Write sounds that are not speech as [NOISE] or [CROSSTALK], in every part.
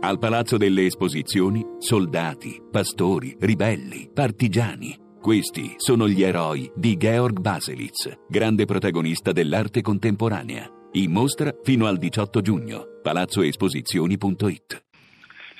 Al Palazzo delle Esposizioni, soldati, pastori, ribelli, partigiani. Questi sono gli eroi di Georg Baselitz, grande protagonista dell'arte contemporanea. In mostra fino al 18 giugno. palazzoesposizioni.it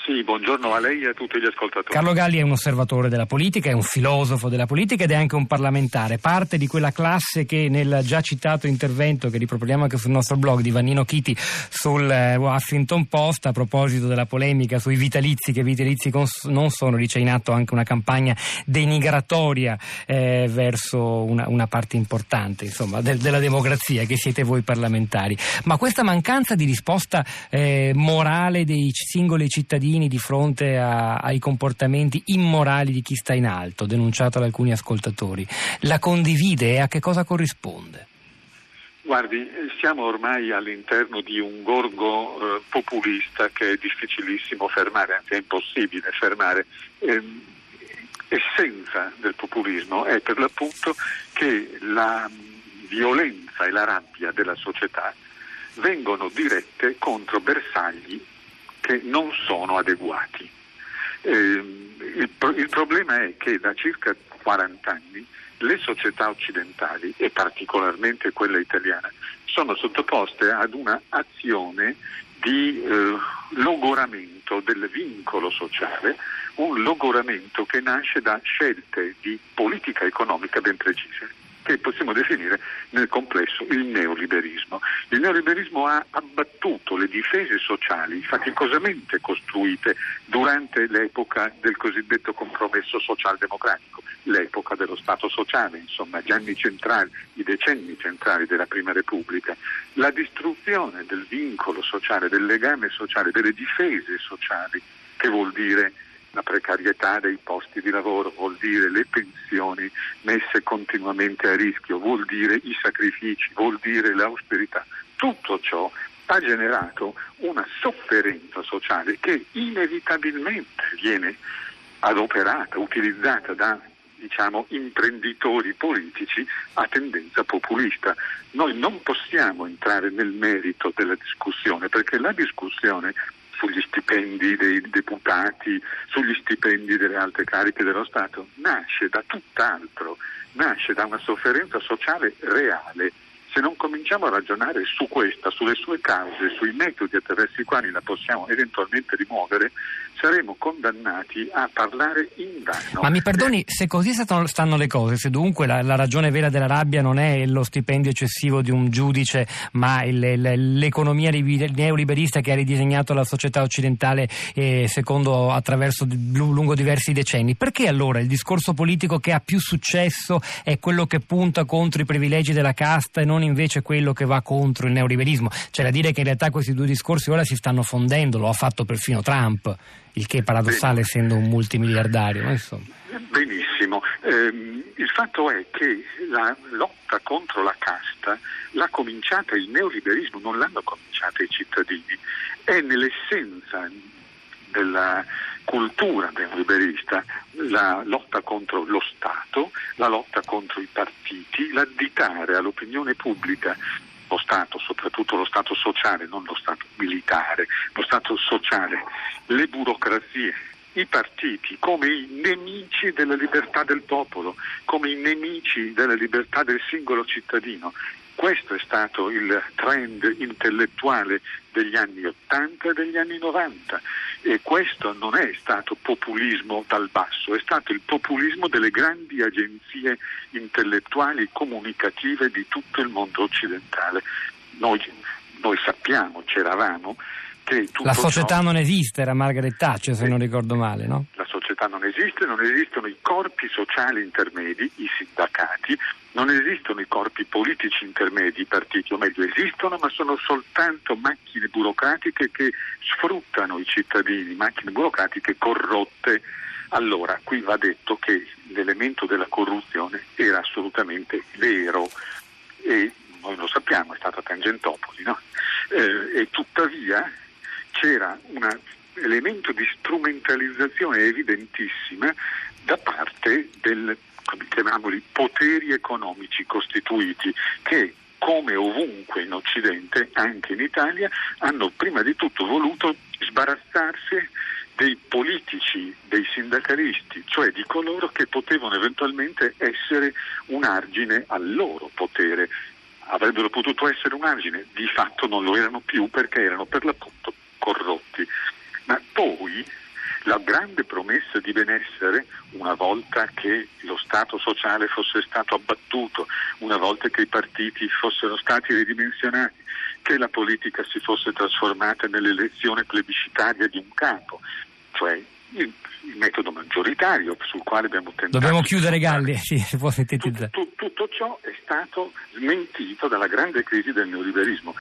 sì, buongiorno a lei e a tutti gli ascoltatori. Carlo Galli è un osservatore della politica, è un filosofo della politica ed è anche un parlamentare, parte di quella classe che nel già citato intervento che riproponiamo anche sul nostro blog di Vannino Chiti sul eh, Washington Post a proposito della polemica sui vitalizi che vitalizi non sono, dice in atto anche una campagna denigratoria eh, verso una, una, parte importante insomma, del, della democrazia che siete voi parlamentari. Ma questa mancanza di risposta eh, morale dei singoli cittadini cittadini di fronte a, ai comportamenti immorali di chi sta in alto, denunciato da alcuni ascoltatori, la condivide e a che cosa corrisponde? Guardi, siamo ormai all'interno di un gorgo eh, populista che è difficilissimo fermare, anzi è impossibile fermare. Eh, essenza del populismo è per l'appunto che la violenza e la rabbia della società vengono dirette contro bersagli che non sono adeguati. Eh, il, il problema è che da circa 40 anni le società occidentali e particolarmente quella italiana sono sottoposte ad un'azione di eh, logoramento del vincolo sociale, un logoramento che nasce da scelte di politica economica ben precise che possiamo definire nel complesso il neoliberismo. Il neoliberismo ha abbattuto le difese sociali faticosamente costruite durante l'epoca del cosiddetto compromesso socialdemocratico, l'epoca dello Stato sociale, insomma gli anni centrali, i decenni centrali della Prima Repubblica. La distruzione del vincolo sociale, del legame sociale, delle difese sociali, che vuol dire la precarietà dei posti di lavoro, vuol dire le pensioni messe continuamente a rischio, vuol dire i sacrifici, vuol dire l'austerità. Tutto ciò ha generato una sofferenza sociale che inevitabilmente viene adoperata, utilizzata da diciamo, imprenditori politici a tendenza populista. Noi non possiamo entrare nel merito della discussione perché la discussione sugli stipendi dei deputati, sugli stipendi delle alte cariche dello Stato, nasce da tutt'altro, nasce da una sofferenza sociale reale se non cominciamo a ragionare su questa, sulle sue cause, sui metodi attraverso i quali la possiamo eventualmente rimuovere, saremo condannati a parlare in danno. Ma mi perdoni, se così stanno le cose, se dunque la, la ragione vera della rabbia non è lo stipendio eccessivo di un giudice, ma il, il, l'economia neoliberista che ha ridisegnato la società occidentale eh, secondo, attraverso lungo diversi decenni, perché allora il discorso politico che ha più successo è quello che punta contro i privilegi della casta e non invece quello che va contro il neoliberismo. C'è da dire che in realtà questi due discorsi ora si stanno fondendo, lo ha fatto perfino Trump, il che è paradossale essendo un multimiliardario. Benissimo, ehm, il fatto è che la lotta contro la casta l'ha cominciata il neoliberismo, non l'hanno cominciata i cittadini, è nell'essenza della cultura neoliberista la lotta contro lo Stato, la lotta contro i partiti, l'additare all'opinione pubblica lo Stato, soprattutto lo Stato sociale, non lo Stato militare, lo Stato sociale, le burocrazie, i partiti come i nemici della libertà del popolo, come i nemici della libertà del singolo cittadino. Questo è stato il trend intellettuale degli anni 80 e degli anni 90 e questo non è stato populismo dal basso, è stato il populismo delle grandi agenzie intellettuali comunicative di tutto il mondo occidentale. Noi, noi sappiamo, c'eravamo, che La società ciò... non esiste, era Margaret Thatcher se eh, non ricordo male, no? La società non esiste, non esistono i corpi sociali intermedi, i sindacati, non esistono i corpi politici intermedi, i partiti, o meglio esistono, ma sono soltanto macchine burocratiche che sfruttano i cittadini, macchine burocratiche corrotte. Allora, qui va detto che l'elemento della corruzione era assolutamente vero e noi lo sappiamo, è stata Tangentopoli, no? eh, e tuttavia c'era un elemento di strumentalizzazione evidentissima da parte del chiamiamoli poteri economici costituiti che come ovunque in Occidente, anche in Italia, hanno prima di tutto voluto sbarazzarsi dei politici, dei sindacalisti, cioè di coloro che potevano eventualmente essere un argine al loro potere. Avrebbero potuto essere un argine, di fatto non lo erano più perché erano per l'appunto corrotti. Ma poi la grande promessa di benessere, una volta che lo Stato sociale fosse stato abbattuto, una volta che i partiti fossero stati ridimensionati, che la politica si fosse trasformata nell'elezione plebiscitaria di un capo, cioè il, il, metodo maggioritario sul quale abbiamo tentato. Dobbiamo chiudere Galli, sì, [LAUGHS] si può sintetizzare. Tutto, tutto, tutto ciò è stato smentito dalla grande crisi del neoliberismo.